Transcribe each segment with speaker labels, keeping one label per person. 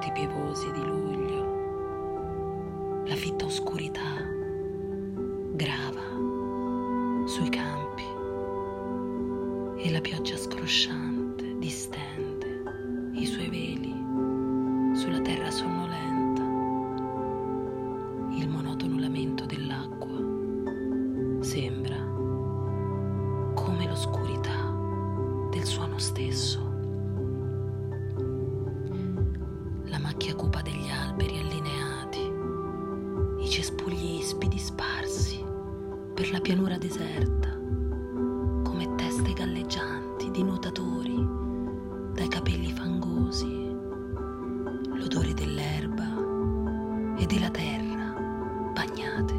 Speaker 1: notti piovose di luglio, la fitta oscurità grava sui campi e la pioggia scrosciante la pianura deserta, come teste galleggianti di nuotatori dai capelli fangosi, l'odore dell'erba e della terra bagnate.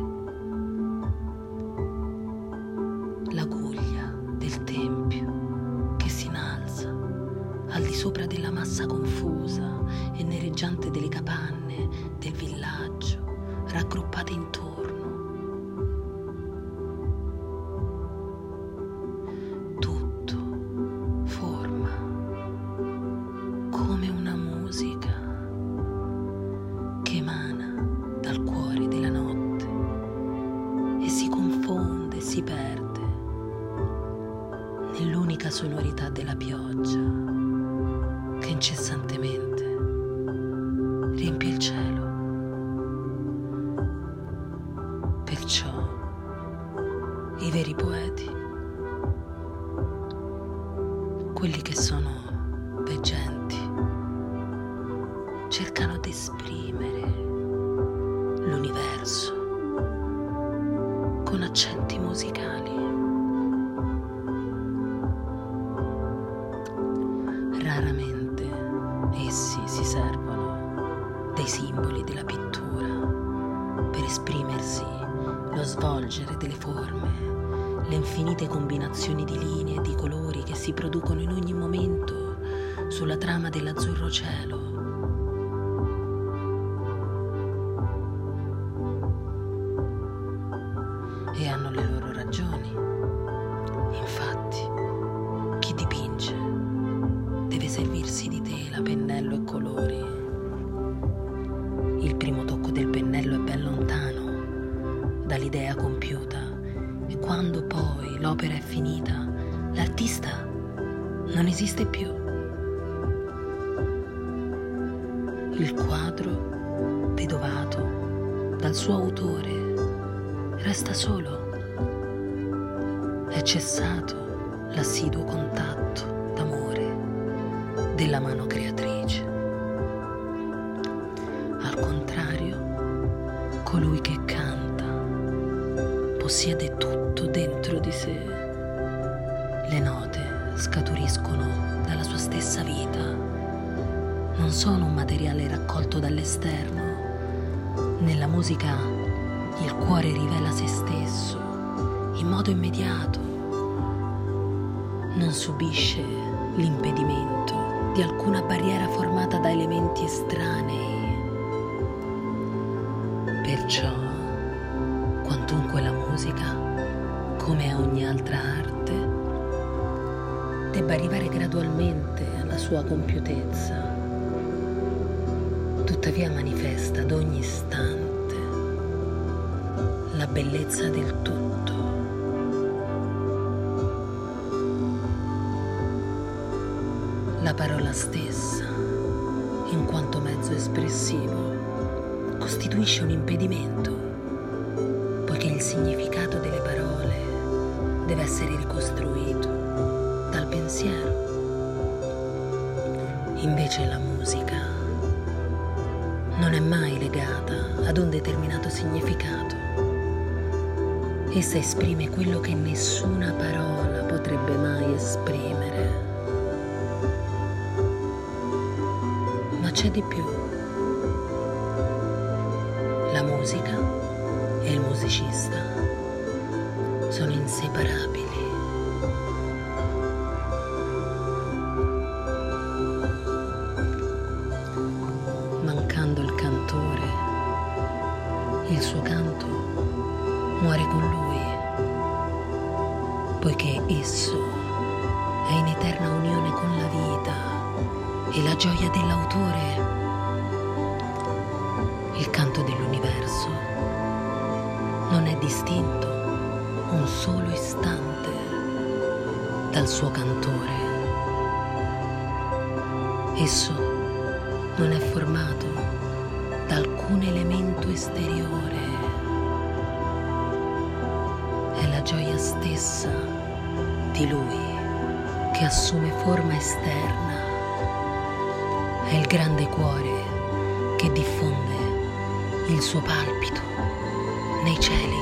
Speaker 1: La guglia del tempio che si innalza al di sopra della massa confusa e nereggiante delle capanne del villaggio raggruppate intorno. Come una musica che emana dal cuore della notte e si confonde, si perde nell'unica sonorità della pioggia che incessantemente cercano di esprimere l'universo con accenti musicali. Raramente essi si servono dei simboli della pittura per esprimersi lo svolgere delle forme, le infinite combinazioni di linee e di colori che si producono in ogni momento sulla trama dell'azzurro cielo. L'opera è finita, l'artista non esiste più. Il quadro, vedovato dal suo autore, resta solo. È cessato l'assiduo contatto d'amore della mano creatrice. Al contrario, colui che canta possiede tutto di sé. Le note scaturiscono dalla sua stessa vita. Non sono un materiale raccolto dall'esterno. Nella musica il cuore rivela se stesso in modo immediato. Non subisce l'impedimento di alcuna barriera formata da come ogni altra arte, debba arrivare gradualmente alla sua compiutezza, tuttavia manifesta ad ogni istante la bellezza del tutto. La parola stessa, in quanto mezzo espressivo, costituisce un impedimento, poiché il significato delle parole deve essere ricostruito dal pensiero. Invece la musica non è mai legata ad un determinato significato. Essa esprime quello che nessuna parola potrebbe mai esprimere. Ma c'è di più. La musica e il musicista sono inseparabili. Mancando il cantore, il suo canto muore con lui, poiché esso è in eterna unione con la vita e la gioia dell'autore canto dell'universo non è distinto un solo istante dal suo cantore. Esso non è formato da alcun elemento esteriore. È la gioia stessa di lui che assume forma esterna. È il grande cuore che diffonde il suo palpito nei cieli.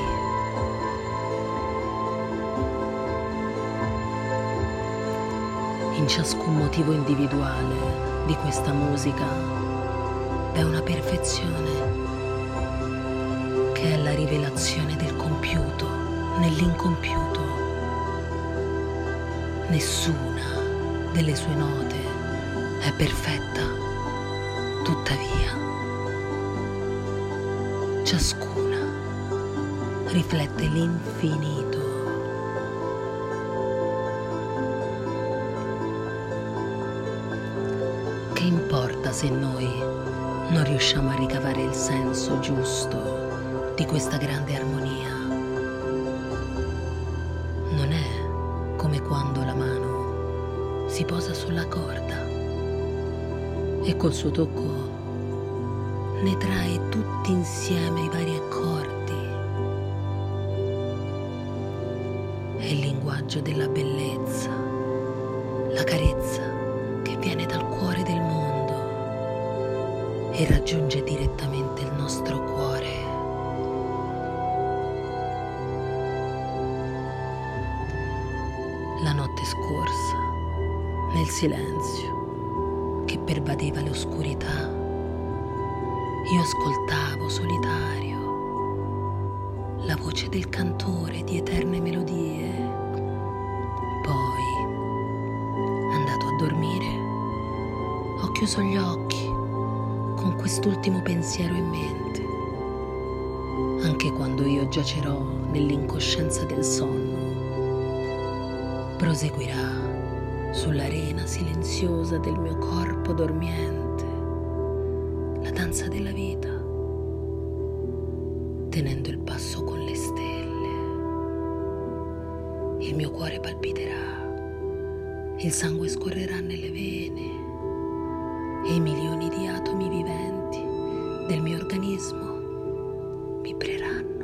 Speaker 1: Ciascun motivo individuale di questa musica è una perfezione che è la rivelazione del compiuto nell'incompiuto. Nessuna delle sue note è perfetta, tuttavia ciascuna riflette l'infinito. Importa se noi non riusciamo a ricavare il senso giusto di questa grande armonia? Non è come quando la mano si posa sulla corda e col suo tocco ne trae tutti insieme i vari accordi. È il linguaggio della bellezza, la carezza che viene dal cuore del e raggiunge direttamente il nostro cuore. La notte scorsa, nel silenzio che pervadeva l'oscurità, io ascoltavo solitario la voce del cantore di eterne melodie. Poi, andato a dormire, ho chiuso gli occhi con quest'ultimo pensiero in mente. Anche quando io giacerò nell'incoscienza del sonno, proseguirà sull'arena silenziosa del mio corpo dormiente la danza della vita, tenendo il passo con le stelle. Il mio cuore palpiterà, il sangue scorrerà nelle vene e i milioni di atomi viventi del mio organismo vibreranno.